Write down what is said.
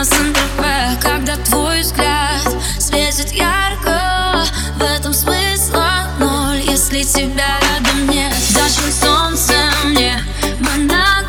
нас когда твой взгляд светит ярко. В этом смысла ноль, если тебя рядом нет. Даже солнце мне банально